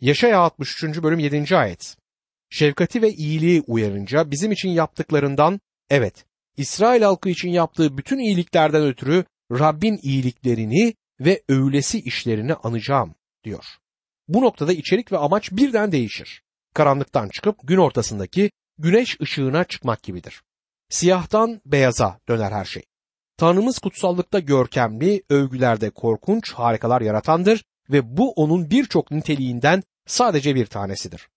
Yaşaya 63. bölüm 7. ayet. Şefkati ve iyiliği uyarınca bizim için yaptıklarından evet İsrail halkı için yaptığı bütün iyiliklerden ötürü Rabbin iyiliklerini ve övülesi işlerini anacağım diyor. Bu noktada içerik ve amaç birden değişir. Karanlıktan çıkıp gün ortasındaki güneş ışığına çıkmak gibidir. Siyahtan beyaza döner her şey. Tanrımız kutsallıkta görkemli, övgülerde korkunç harikalar yaratandır ve bu onun birçok niteliğinden sadece bir tanesidir.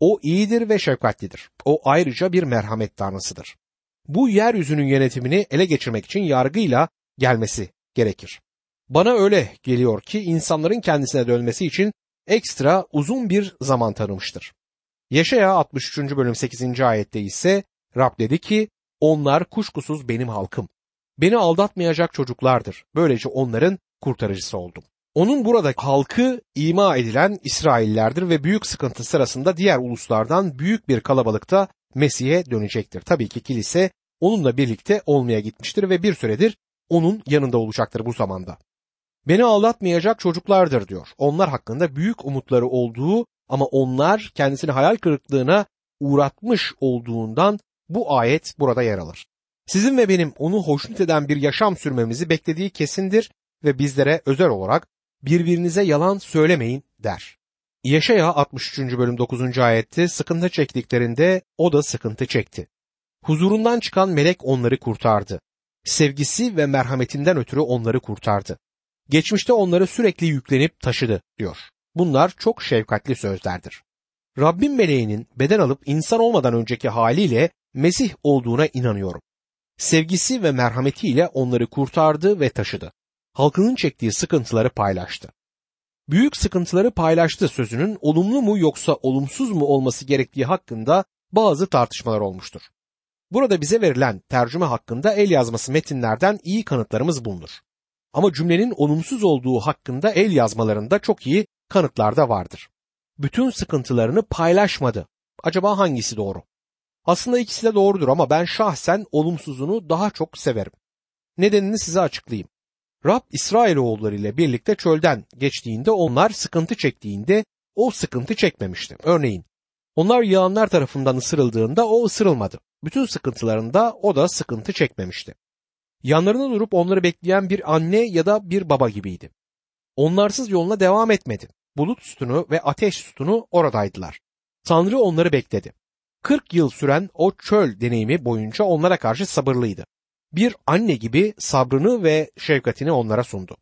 O iyidir ve şefkatlidir. O ayrıca bir merhamet tanrısıdır. Bu yeryüzünün yönetimini ele geçirmek için yargıyla gelmesi gerekir. Bana öyle geliyor ki insanların kendisine dönmesi için ekstra uzun bir zaman tanımıştır. Yaşaya 63. bölüm 8. ayette ise Rab dedi ki onlar kuşkusuz benim halkım. Beni aldatmayacak çocuklardır. Böylece onların kurtarıcısı oldum. Onun burada halkı ima edilen İsraillerdir ve büyük sıkıntı sırasında diğer uluslardan büyük bir kalabalıkta Mesih'e dönecektir. Tabii ki kilise onunla birlikte olmaya gitmiştir ve bir süredir onun yanında olacaktır bu zamanda. Beni aldatmayacak çocuklardır diyor. Onlar hakkında büyük umutları olduğu ama onlar kendisini hayal kırıklığına uğratmış olduğundan bu ayet burada yer alır. Sizin ve benim onu hoşnut eden bir yaşam sürmemizi beklediği kesindir ve bizlere özel olarak birbirinize yalan söylemeyin der. Yaşaya 63. bölüm 9. ayette sıkıntı çektiklerinde o da sıkıntı çekti. Huzurundan çıkan melek onları kurtardı. Sevgisi ve merhametinden ötürü onları kurtardı. Geçmişte onları sürekli yüklenip taşıdı diyor. Bunlar çok şefkatli sözlerdir. Rabbin meleğinin beden alıp insan olmadan önceki haliyle Mesih olduğuna inanıyorum. Sevgisi ve merhametiyle onları kurtardı ve taşıdı. Halkının çektiği sıkıntıları paylaştı. Büyük sıkıntıları paylaştı sözünün olumlu mu yoksa olumsuz mu olması gerektiği hakkında bazı tartışmalar olmuştur. Burada bize verilen tercüme hakkında el yazması metinlerden iyi kanıtlarımız bulunur. Ama cümlenin olumsuz olduğu hakkında el yazmalarında çok iyi kanıtlar da vardır. Bütün sıkıntılarını paylaşmadı. Acaba hangisi doğru? Aslında ikisi de doğrudur ama ben şahsen olumsuzunu daha çok severim. Nedenini size açıklayayım. Rab İsrailoğulları ile birlikte çölden geçtiğinde onlar sıkıntı çektiğinde o sıkıntı çekmemişti. Örneğin onlar yağanlar tarafından ısırıldığında o ısırılmadı. Bütün sıkıntılarında o da sıkıntı çekmemişti. Yanlarında durup onları bekleyen bir anne ya da bir baba gibiydi. Onlarsız yoluna devam etmedi. Bulut sütunu ve ateş sütunu oradaydılar. Tanrı onları bekledi. 40 yıl süren o çöl deneyimi boyunca onlara karşı sabırlıydı. Bir anne gibi sabrını ve şefkatini onlara sundu.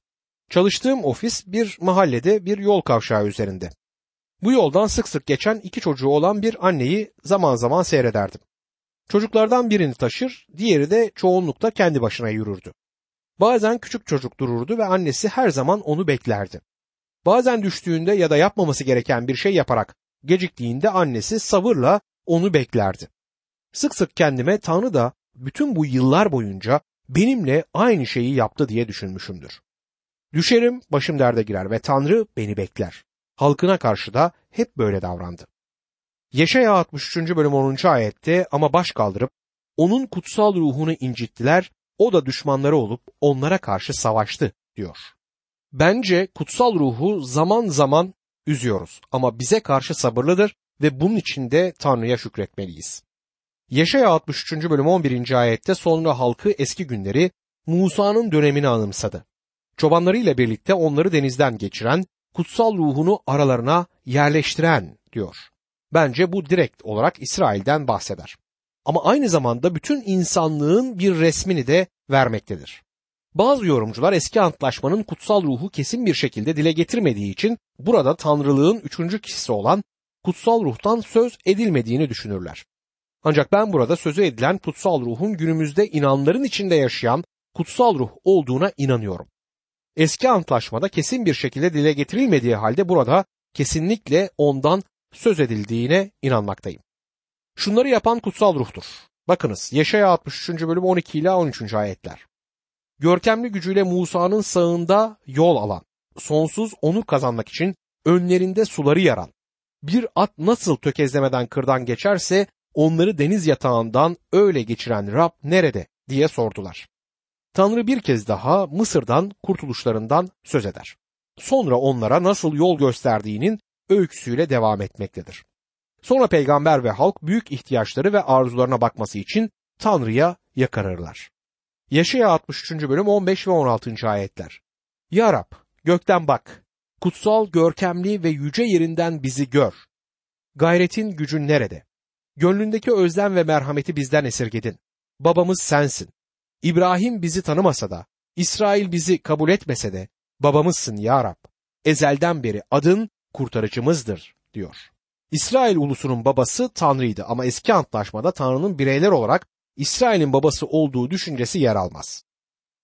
Çalıştığım ofis bir mahallede bir yol kavşağı üzerinde. Bu yoldan sık sık geçen iki çocuğu olan bir anneyi zaman zaman seyrederdim. Çocuklardan birini taşır, diğeri de çoğunlukla kendi başına yürürdü. Bazen küçük çocuk dururdu ve annesi her zaman onu beklerdi. Bazen düştüğünde ya da yapmaması gereken bir şey yaparak geciktiğinde annesi sabırla onu beklerdi. Sık sık kendime Tanrı da bütün bu yıllar boyunca benimle aynı şeyi yaptı diye düşünmüşümdür. Düşerim, başım derde girer ve Tanrı beni bekler. Halkına karşı da hep böyle davrandı. Yeşaya 63. bölüm 10. ayette ama baş kaldırıp onun kutsal ruhunu incittiler, o da düşmanları olup onlara karşı savaştı diyor. Bence kutsal ruhu zaman zaman üzüyoruz ama bize karşı sabırlıdır ve bunun için de Tanrı'ya şükretmeliyiz. Yaşaya 63. bölüm 11. ayette sonra halkı eski günleri Musa'nın dönemini anımsadı. Çobanlarıyla birlikte onları denizden geçiren, kutsal ruhunu aralarına yerleştiren diyor. Bence bu direkt olarak İsrail'den bahseder. Ama aynı zamanda bütün insanlığın bir resmini de vermektedir. Bazı yorumcular eski antlaşmanın kutsal ruhu kesin bir şekilde dile getirmediği için burada tanrılığın üçüncü kişisi olan kutsal ruhtan söz edilmediğini düşünürler. Ancak ben burada sözü edilen kutsal ruhun günümüzde inanların içinde yaşayan kutsal ruh olduğuna inanıyorum. Eski antlaşmada kesin bir şekilde dile getirilmediği halde burada kesinlikle ondan söz edildiğine inanmaktayım. Şunları yapan kutsal ruhtur. Bakınız Yeşaya 63. bölüm 12 ile 13. ayetler. Görkemli gücüyle Musa'nın sağında yol alan, sonsuz onur kazanmak için önlerinde suları yaran, bir at nasıl tökezlemeden kırdan geçerse onları deniz yatağından öyle geçiren Rab nerede diye sordular. Tanrı bir kez daha Mısır'dan kurtuluşlarından söz eder. Sonra onlara nasıl yol gösterdiğinin öyküsüyle devam etmektedir. Sonra peygamber ve halk büyük ihtiyaçları ve arzularına bakması için Tanrı'ya yakarırlar. Yaşaya 63. bölüm 15 ve 16. ayetler. Ya Rab, gökten bak, kutsal, görkemli ve yüce yerinden bizi gör. Gayretin gücün nerede? Gönlündeki özlem ve merhameti bizden esirgedin. Babamız sensin. İbrahim bizi tanımasa da, İsrail bizi kabul etmese de, babamızsın ya Rab. Ezelden beri adın kurtarıcımızdır, diyor. İsrail ulusunun babası Tanrı'ydı ama eski antlaşmada Tanrı'nın bireyler olarak İsrail'in babası olduğu düşüncesi yer almaz.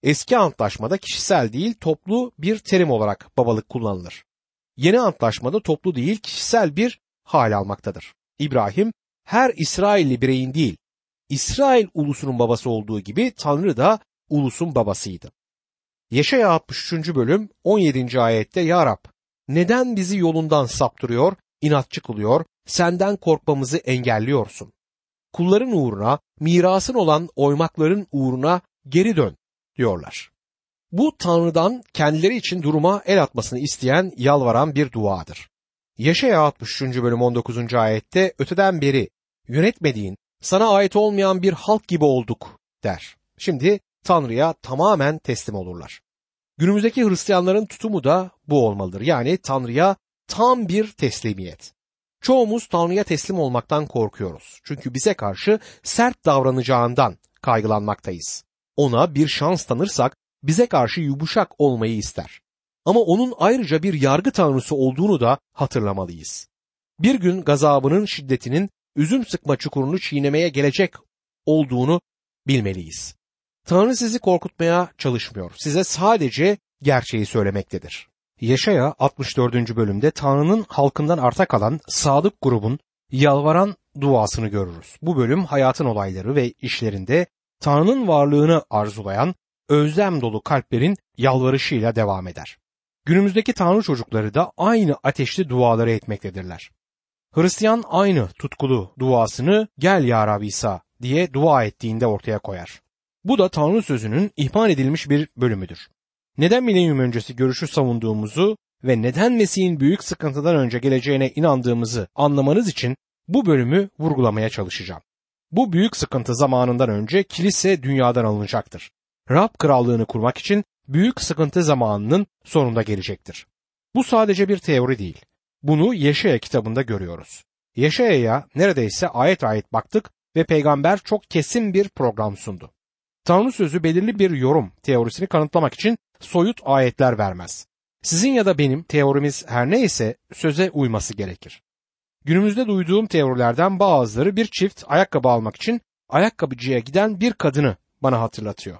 Eski antlaşmada kişisel değil toplu bir terim olarak babalık kullanılır. Yeni antlaşmada toplu değil kişisel bir hal almaktadır. İbrahim her İsrailli bireyin değil, İsrail ulusunun babası olduğu gibi Tanrı da ulusun babasıydı. Yaşaya 63. bölüm 17. ayette Ya Rab neden bizi yolundan saptırıyor, inatçı kılıyor, senden korkmamızı engelliyorsun. Kulların uğruna, mirasın olan oymakların uğruna geri dön diyorlar. Bu Tanrı'dan kendileri için duruma el atmasını isteyen, yalvaran bir duadır. Yaşaya 63. bölüm 19. ayette öteden beri yönetmediğin, sana ait olmayan bir halk gibi olduk der. Şimdi Tanrı'ya tamamen teslim olurlar. Günümüzdeki Hristiyanların tutumu da bu olmalıdır. Yani Tanrı'ya tam bir teslimiyet. Çoğumuz Tanrı'ya teslim olmaktan korkuyoruz. Çünkü bize karşı sert davranacağından kaygılanmaktayız. Ona bir şans tanırsak bize karşı yumuşak olmayı ister. Ama onun ayrıca bir yargı tanrısı olduğunu da hatırlamalıyız. Bir gün gazabının şiddetinin üzüm sıkma çukurunu çiğnemeye gelecek olduğunu bilmeliyiz. Tanrı sizi korkutmaya çalışmıyor. Size sadece gerçeği söylemektedir. Yaşaya 64. bölümde Tanrı'nın halkından arta kalan sadık grubun yalvaran duasını görürüz. Bu bölüm hayatın olayları ve işlerinde Tanrı'nın varlığını arzulayan özlem dolu kalplerin yalvarışıyla devam eder. Günümüzdeki Tanrı çocukları da aynı ateşli duaları etmektedirler. Hristiyan aynı tutkulu duasını gel ya Rabbi İsa diye dua ettiğinde ortaya koyar. Bu da Tanrı sözünün ihmal edilmiş bir bölümüdür. Neden milenyum öncesi görüşü savunduğumuzu ve neden Mesih'in büyük sıkıntıdan önce geleceğine inandığımızı anlamanız için bu bölümü vurgulamaya çalışacağım. Bu büyük sıkıntı zamanından önce kilise dünyadan alınacaktır. Rab krallığını kurmak için büyük sıkıntı zamanının sonunda gelecektir. Bu sadece bir teori değil. Bunu Yeşaya kitabında görüyoruz. Yeşaya'ya neredeyse ayet ayet baktık ve peygamber çok kesin bir program sundu. Tanrı sözü belirli bir yorum teorisini kanıtlamak için soyut ayetler vermez. Sizin ya da benim teorimiz her neyse söze uyması gerekir. Günümüzde duyduğum teorilerden bazıları bir çift ayakkabı almak için ayakkabıcıya giden bir kadını bana hatırlatıyor.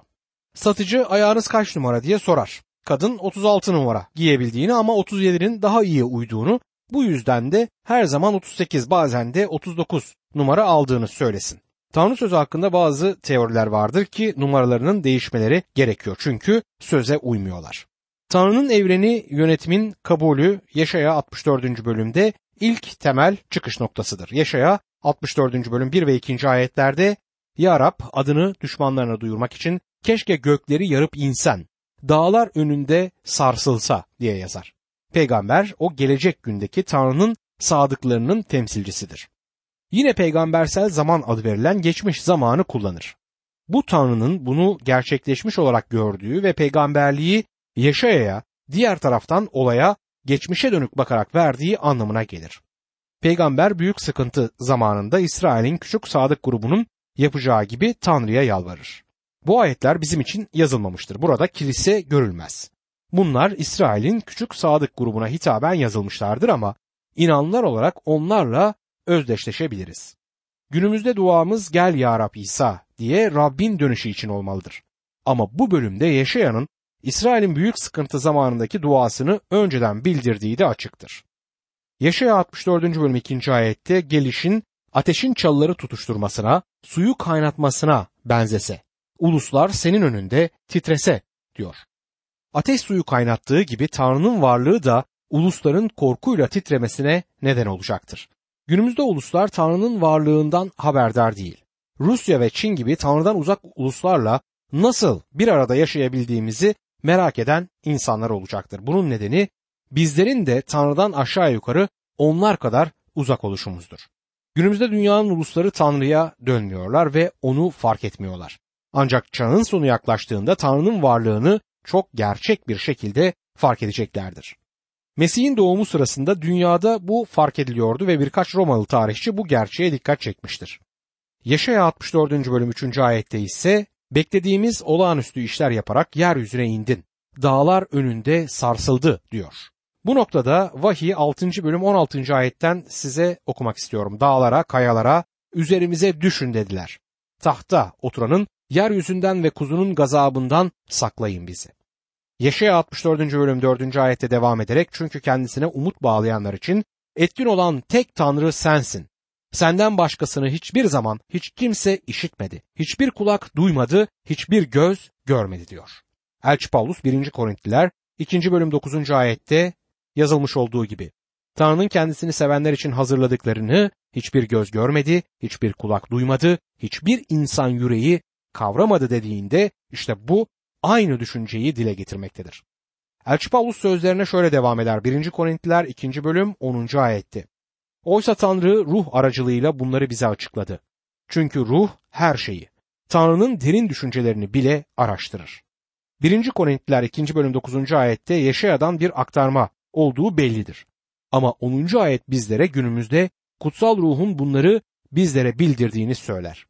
Satıcı ayağınız kaç numara diye sorar. Kadın 36 numara giyebildiğini ama 37'nin daha iyi uyduğunu bu yüzden de her zaman 38 bazen de 39 numara aldığını söylesin. Tanrı sözü hakkında bazı teoriler vardır ki numaralarının değişmeleri gerekiyor çünkü söze uymuyorlar. Tanrı'nın evreni yönetimin kabulü Yaşaya 64. bölümde ilk temel çıkış noktasıdır. Yaşaya 64. bölüm 1 ve 2. ayetlerde Ya Rab adını düşmanlarına duyurmak için keşke gökleri yarıp insen, dağlar önünde sarsılsa diye yazar. Peygamber o gelecek gündeki Tanrı'nın sadıklarının temsilcisidir. Yine peygambersel zaman adı verilen geçmiş zamanı kullanır. Bu Tanrı'nın bunu gerçekleşmiş olarak gördüğü ve peygamberliği Yaşaya'ya diğer taraftan olaya geçmişe dönük bakarak verdiği anlamına gelir. Peygamber büyük sıkıntı zamanında İsrail'in küçük sadık grubunun yapacağı gibi Tanrı'ya yalvarır. Bu ayetler bizim için yazılmamıştır. Burada kilise görülmez. Bunlar İsrail'in küçük sadık grubuna hitaben yazılmışlardır ama inanlar olarak onlarla özdeşleşebiliriz. Günümüzde duamız gel ya Rab İsa diye Rabbin dönüşü için olmalıdır. Ama bu bölümde yaşayanın İsrail'in büyük sıkıntı zamanındaki duasını önceden bildirdiği de açıktır. Yaşaya 64. bölüm 2. ayette gelişin ateşin çalıları tutuşturmasına, suyu kaynatmasına benzese, uluslar senin önünde titrese diyor. Ateş suyu kaynattığı gibi Tanrı'nın varlığı da ulusların korkuyla titremesine neden olacaktır. Günümüzde uluslar Tanrı'nın varlığından haberdar değil. Rusya ve Çin gibi Tanrı'dan uzak uluslarla nasıl bir arada yaşayabildiğimizi merak eden insanlar olacaktır. Bunun nedeni bizlerin de Tanrı'dan aşağı yukarı onlar kadar uzak oluşumuzdur. Günümüzde dünyanın ulusları Tanrı'ya dönmüyorlar ve onu fark etmiyorlar. Ancak çağın sonu yaklaştığında Tanrı'nın varlığını çok gerçek bir şekilde fark edeceklerdir. Mesih'in doğumu sırasında dünyada bu fark ediliyordu ve birkaç Romalı tarihçi bu gerçeğe dikkat çekmiştir. Yaşaya 64. bölüm 3. ayette ise beklediğimiz olağanüstü işler yaparak yeryüzüne indin. Dağlar önünde sarsıldı diyor. Bu noktada vahiy 6. bölüm 16. ayetten size okumak istiyorum. Dağlara, kayalara, üzerimize düşün dediler. Tahta oturanın yeryüzünden ve kuzunun gazabından saklayın bizi. Yaşaya 64. bölüm 4. ayette devam ederek çünkü kendisine umut bağlayanlar için etkin olan tek Tanrı sensin. Senden başkasını hiçbir zaman hiç kimse işitmedi. Hiçbir kulak duymadı, hiçbir göz görmedi diyor. Elçi Paulus 1. Korintliler 2. bölüm 9. ayette yazılmış olduğu gibi. Tanrı'nın kendisini sevenler için hazırladıklarını hiçbir göz görmedi, hiçbir kulak duymadı, hiçbir insan yüreği kavramadı dediğinde işte bu aynı düşünceyi dile getirmektedir. Elçi Paulus sözlerine şöyle devam eder. 1. Korintliler 2. bölüm 10. ayette. Oysa Tanrı ruh aracılığıyla bunları bize açıkladı. Çünkü ruh her şeyi, Tanrı'nın derin düşüncelerini bile araştırır. 1. Korintliler 2. bölüm 9. ayette Yeşaya'dan bir aktarma olduğu bellidir. Ama 10. ayet bizlere günümüzde kutsal ruhun bunları bizlere bildirdiğini söyler.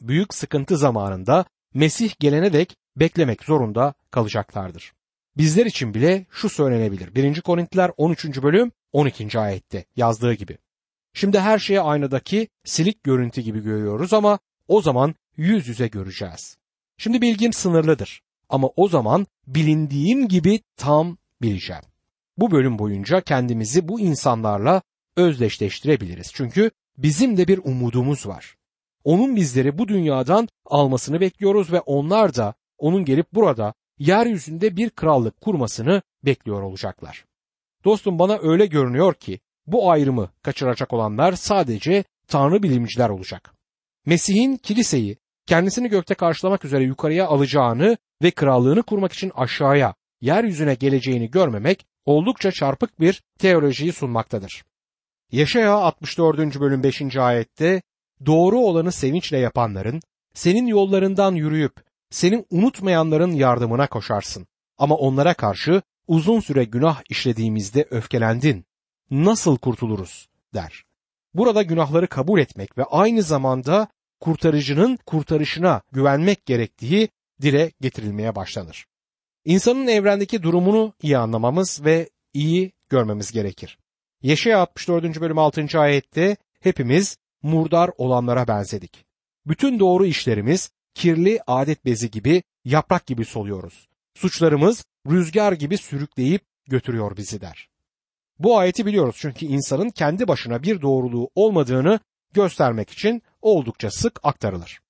Büyük sıkıntı zamanında Mesih gelene dek beklemek zorunda kalacaklardır. Bizler için bile şu söylenebilir. 1. Korintiler 13. bölüm 12. ayette yazdığı gibi. Şimdi her şeyi aynadaki silik görüntü gibi görüyoruz ama o zaman yüz yüze göreceğiz. Şimdi bilgim sınırlıdır ama o zaman bilindiğim gibi tam bileceğim. Bu bölüm boyunca kendimizi bu insanlarla özdeşleştirebiliriz. Çünkü bizim de bir umudumuz var. Onun bizleri bu dünyadan almasını bekliyoruz ve onlar da onun gelip burada yeryüzünde bir krallık kurmasını bekliyor olacaklar. Dostum bana öyle görünüyor ki bu ayrımı kaçıracak olanlar sadece tanrı bilimciler olacak. Mesih'in kiliseyi kendisini gökte karşılamak üzere yukarıya alacağını ve krallığını kurmak için aşağıya, yeryüzüne geleceğini görmemek oldukça çarpık bir teolojiyi sunmaktadır. Yaşaya 64. bölüm 5. ayette doğru olanı sevinçle yapanların, senin yollarından yürüyüp senin unutmayanların yardımına koşarsın. Ama onlara karşı uzun süre günah işlediğimizde öfkelendin. Nasıl kurtuluruz? der. Burada günahları kabul etmek ve aynı zamanda kurtarıcının kurtarışına güvenmek gerektiği dile getirilmeye başlanır. İnsanın evrendeki durumunu iyi anlamamız ve iyi görmemiz gerekir. Yeşaya 64. bölüm 6. ayette hepimiz murdar olanlara benzedik. Bütün doğru işlerimiz kirli adet bezi gibi, yaprak gibi soluyoruz. Suçlarımız rüzgar gibi sürükleyip götürüyor bizi der. Bu ayeti biliyoruz çünkü insanın kendi başına bir doğruluğu olmadığını göstermek için oldukça sık aktarılır.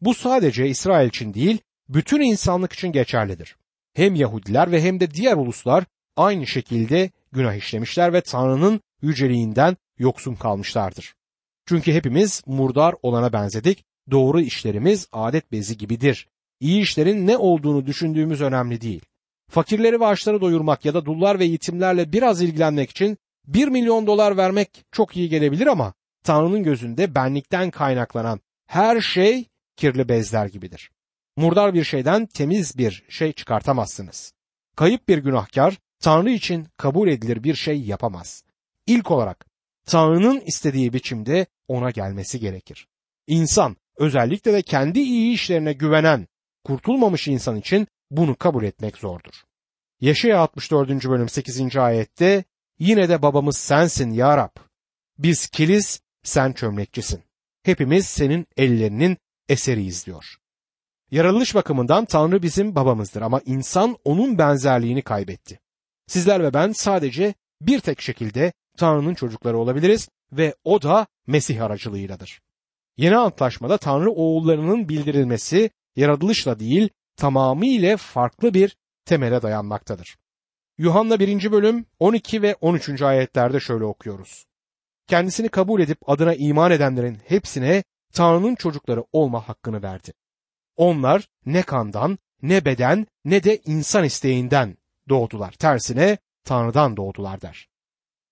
Bu sadece İsrail için değil, bütün insanlık için geçerlidir. Hem Yahudiler ve hem de diğer uluslar aynı şekilde günah işlemişler ve Tanrı'nın yüceliğinden yoksun kalmışlardır. Çünkü hepimiz murdar olana benzedik, doğru işlerimiz adet bezi gibidir. İyi işlerin ne olduğunu düşündüğümüz önemli değil. Fakirleri ve açları doyurmak ya da dullar ve yetimlerle biraz ilgilenmek için 1 milyon dolar vermek çok iyi gelebilir ama Tanrı'nın gözünde benlikten kaynaklanan her şey kirli bezler gibidir. Murdar bir şeyden temiz bir şey çıkartamazsınız. Kayıp bir günahkar Tanrı için kabul edilir bir şey yapamaz. İlk olarak Tanrı'nın istediği biçimde ona gelmesi gerekir. İnsan özellikle de kendi iyi işlerine güvenen, kurtulmamış insan için bunu kabul etmek zordur. Yaşaya 64. bölüm 8. ayette yine de babamız sensin ya Rab. Biz kiliz, sen çömlekçisin. Hepimiz senin ellerinin eseriyiz diyor. Yaratılış bakımından Tanrı bizim babamızdır ama insan onun benzerliğini kaybetti. Sizler ve ben sadece bir tek şekilde Tanrı'nın çocukları olabiliriz ve o da Mesih aracılığıyladır. Yeni antlaşmada Tanrı oğullarının bildirilmesi yaratılışla değil tamamıyla farklı bir temele dayanmaktadır. Yuhanna 1. bölüm 12 ve 13. ayetlerde şöyle okuyoruz. Kendisini kabul edip adına iman edenlerin hepsine Tanrı'nın çocukları olma hakkını verdi. Onlar ne kandan, ne beden, ne de insan isteğinden doğdular. Tersine Tanrı'dan doğdular der.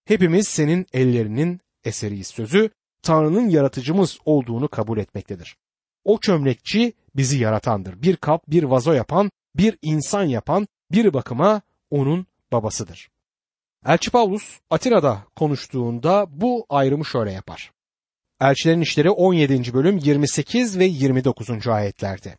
hepimiz senin ellerinin eseriyiz sözü Tanrı'nın yaratıcımız olduğunu kabul etmektedir. O çömlekçi bizi yaratandır. Bir kap, bir vazo yapan, bir insan yapan, bir bakıma onun babasıdır. Elçi Paulus Atina'da konuştuğunda bu ayrımı şöyle yapar. Elçilerin İşleri 17. bölüm 28 ve 29. ayetlerde.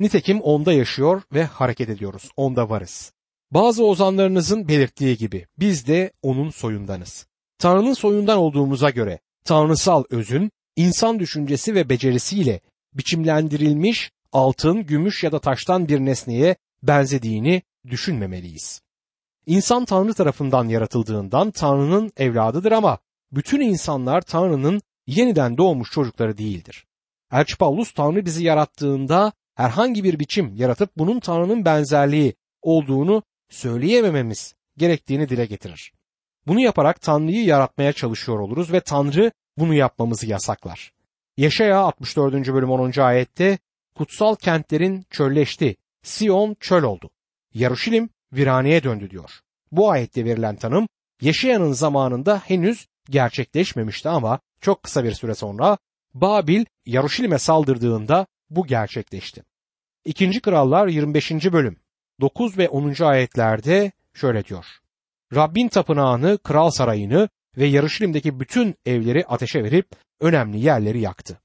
Nitekim onda yaşıyor ve hareket ediyoruz, onda varız. Bazı ozanlarınızın belirttiği gibi biz de onun soyundanız. Tanrı'nın soyundan olduğumuza göre tanrısal özün, insan düşüncesi ve becerisiyle biçimlendirilmiş altın, gümüş ya da taştan bir nesneye benzediğini düşünmemeliyiz. İnsan Tanrı tarafından yaratıldığından Tanrı'nın evladıdır ama bütün insanlar Tanrı'nın yeniden doğmuş çocukları değildir. Elçi Paulus Tanrı bizi yarattığında herhangi bir biçim yaratıp bunun Tanrı'nın benzerliği olduğunu söyleyemememiz gerektiğini dile getirir. Bunu yaparak Tanrı'yı yaratmaya çalışıyor oluruz ve Tanrı bunu yapmamızı yasaklar. Yaşaya 64. bölüm 10. ayette kutsal kentlerin çölleşti, Sion çöl oldu. Yaruşilim viraneye döndü diyor. Bu ayette verilen tanım Yaşayanın zamanında henüz gerçekleşmemişti ama çok kısa bir süre sonra Babil Yaruşilim'e saldırdığında bu gerçekleşti. İkinci Krallar 25. bölüm 9 ve 10. ayetlerde şöyle diyor. Rabbin tapınağını, kral sarayını ve Yarışilim'deki bütün evleri ateşe verip önemli yerleri yaktı.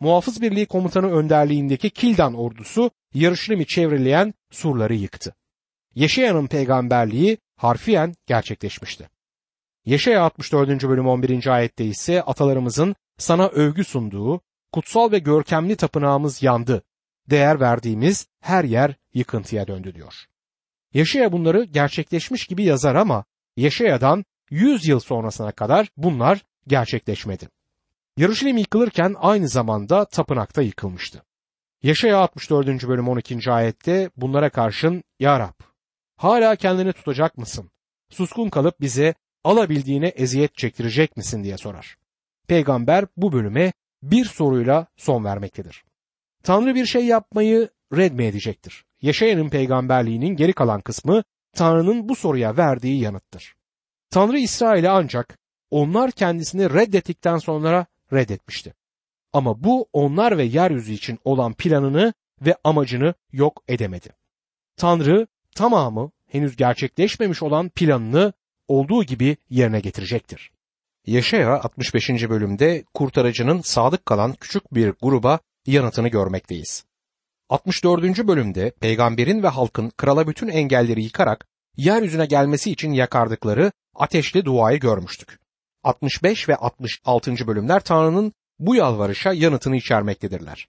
Muhafız Birliği Komutanı önderliğindeki Kildan ordusu Yarışilim'i çevreleyen surları yıktı. Yeşaya'nın peygamberliği harfiyen gerçekleşmişti. Yeşaya 64. bölüm 11. ayette ise atalarımızın sana övgü sunduğu kutsal ve görkemli tapınağımız yandı. Değer verdiğimiz her yer yıkıntıya döndü diyor. Yaşaya bunları gerçekleşmiş gibi yazar ama Yaşaya'dan 100 yıl sonrasına kadar bunlar gerçekleşmedi. Yarışilim yıkılırken aynı zamanda tapınakta yıkılmıştı. Yaşaya 64. bölüm 12. ayette bunlara karşın Ya Rab, hala kendini tutacak mısın? Suskun kalıp bize alabildiğine eziyet çektirecek misin diye sorar. Peygamber bu bölüme bir soruyla son vermektedir. Tanrı bir şey yapmayı red mi edecektir? Yaşayanın peygamberliğinin geri kalan kısmı Tanrı'nın bu soruya verdiği yanıttır. Tanrı İsrail'e ancak onlar kendisini reddettikten sonra reddetmişti. Ama bu onlar ve yeryüzü için olan planını ve amacını yok edemedi. Tanrı tamamı henüz gerçekleşmemiş olan planını olduğu gibi yerine getirecektir. Yaşaya 65. bölümde kurtarıcının sadık kalan küçük bir gruba yanıtını görmekteyiz. 64. bölümde peygamberin ve halkın krala bütün engelleri yıkarak yeryüzüne gelmesi için yakardıkları ateşli duayı görmüştük. 65 ve 66. bölümler Tanrı'nın bu yalvarışa yanıtını içermektedirler.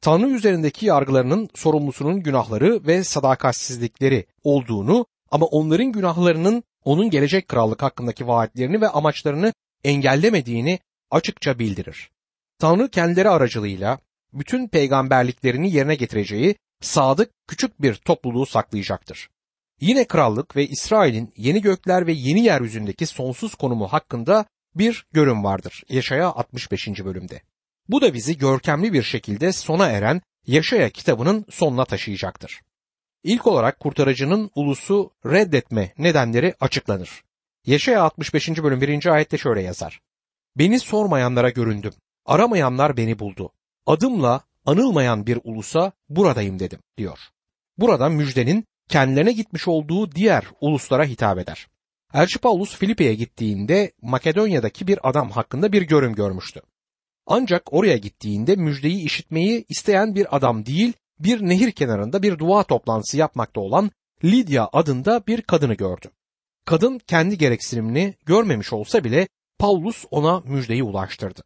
Tanrı üzerindeki yargılarının sorumlusunun günahları ve sadakatsizlikleri olduğunu ama onların günahlarının onun gelecek krallık hakkındaki vaatlerini ve amaçlarını engellemediğini açıkça bildirir. Tanrı kendileri aracılığıyla bütün peygamberliklerini yerine getireceği sadık küçük bir topluluğu saklayacaktır. Yine krallık ve İsrail'in yeni gökler ve yeni yeryüzündeki sonsuz konumu hakkında bir görüm vardır. Yaşaya 65. bölümde. Bu da bizi görkemli bir şekilde sona eren Yaşaya kitabının sonuna taşıyacaktır. İlk olarak kurtarıcının ulusu reddetme nedenleri açıklanır. Yaşaya 65. bölüm 1. ayette şöyle yazar. Beni sormayanlara göründüm. Aramayanlar beni buldu. Adımla anılmayan bir ulusa buradayım dedim diyor. Burada müjdenin kendilerine gitmiş olduğu diğer uluslara hitap eder. Elçi Paulus Filipe'ye gittiğinde Makedonya'daki bir adam hakkında bir görüm görmüştü. Ancak oraya gittiğinde müjdeyi işitmeyi isteyen bir adam değil, bir nehir kenarında bir dua toplantısı yapmakta olan Lydia adında bir kadını gördü. Kadın kendi gereksinimini görmemiş olsa bile Paulus ona müjdeyi ulaştırdı.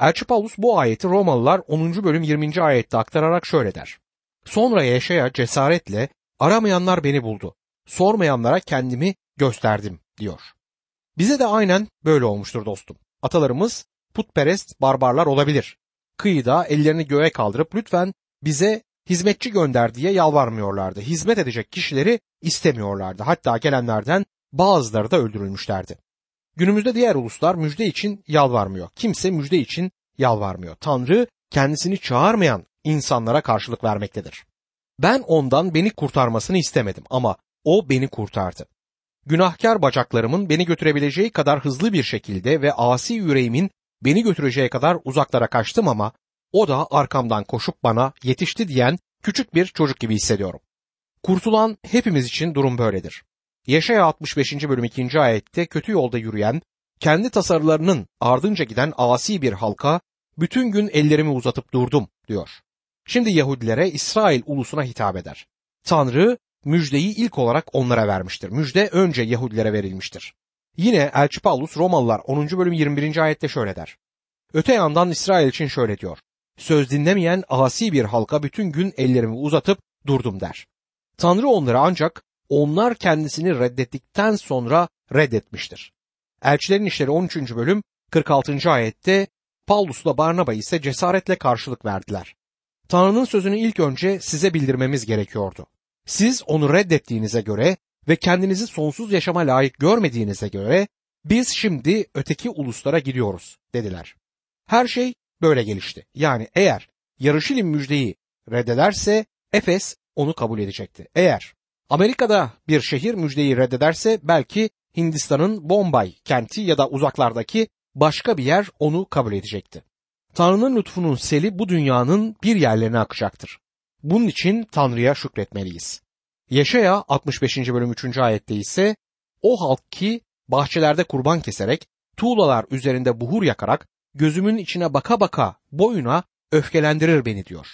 Elçi Paulus bu ayeti Romalılar 10. bölüm 20. ayette aktararak şöyle der. Sonra yaşaya cesaretle aramayanlar beni buldu. Sormayanlara kendimi gösterdim diyor. Bize de aynen böyle olmuştur dostum. Atalarımız putperest barbarlar olabilir. Kıyıda ellerini göğe kaldırıp lütfen bize hizmetçi gönder diye yalvarmıyorlardı. Hizmet edecek kişileri istemiyorlardı. Hatta gelenlerden bazıları da öldürülmüşlerdi. Günümüzde diğer uluslar müjde için yalvarmıyor. Kimse müjde için yalvarmıyor. Tanrı kendisini çağırmayan insanlara karşılık vermektedir. Ben ondan beni kurtarmasını istemedim ama o beni kurtardı. günahkar bacaklarımın beni götürebileceği kadar hızlı bir şekilde ve asi yüreğimin beni götüreceği kadar uzaklara kaçtım ama o da arkamdan koşup bana yetişti diyen küçük bir çocuk gibi hissediyorum. Kurtulan hepimiz için durum böyledir. Yaşaya 65. bölüm 2. ayette kötü yolda yürüyen, kendi tasarılarının ardınca giden asi bir halka bütün gün ellerimi uzatıp durdum diyor. Şimdi Yahudilere İsrail ulusuna hitap eder. Tanrı müjdeyi ilk olarak onlara vermiştir. Müjde önce Yahudilere verilmiştir. Yine Elçi Paulus Romalılar 10. bölüm 21. ayette şöyle der. Öte yandan İsrail için şöyle diyor. Söz dinlemeyen asi bir halka bütün gün ellerimi uzatıp durdum der. Tanrı onları ancak onlar kendisini reddettikten sonra reddetmiştir. Elçilerin İşleri 13. bölüm 46. ayette Paulus'la Barnaba ise cesaretle karşılık verdiler. Tanrı'nın sözünü ilk önce size bildirmemiz gerekiyordu. Siz onu reddettiğinize göre ve kendinizi sonsuz yaşama layık görmediğinize göre biz şimdi öteki uluslara gidiyoruz dediler. Her şey böyle gelişti. Yani eğer Yarışilim müjdeyi reddederse Efes onu kabul edecekti. Eğer Amerika'da bir şehir müjdeyi reddederse belki Hindistan'ın Bombay kenti ya da uzaklardaki başka bir yer onu kabul edecekti. Tanrı'nın lütfunun seli bu dünyanın bir yerlerine akacaktır. Bunun için Tanrı'ya şükretmeliyiz. Yaşaya 65. bölüm 3. ayette ise o halk ki bahçelerde kurban keserek, tuğlalar üzerinde buhur yakarak, gözümün içine baka baka boyuna öfkelendirir beni diyor.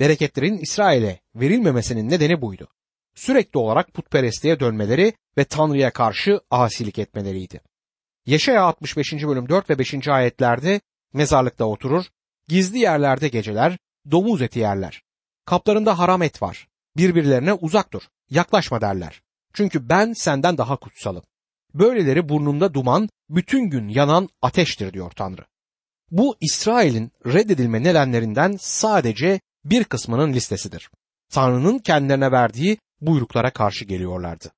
Bereketlerin İsrail'e verilmemesinin nedeni buydu. Sürekli olarak putperestliğe dönmeleri ve Tanrı'ya karşı asilik etmeleriydi. Yaşaya 65. bölüm 4 ve 5. ayetlerde mezarlıkta oturur, gizli yerlerde geceler, domuz eti yerler. Kaplarında haram et var. Birbirlerine uzak dur, yaklaşma derler. Çünkü ben senden daha kutsalım. Böyleleri burnumda duman, bütün gün yanan ateştir diyor Tanrı. Bu İsrail'in reddedilme nedenlerinden sadece bir kısmının listesidir. Tanrı'nın kendilerine verdiği buyruklara karşı geliyorlardı.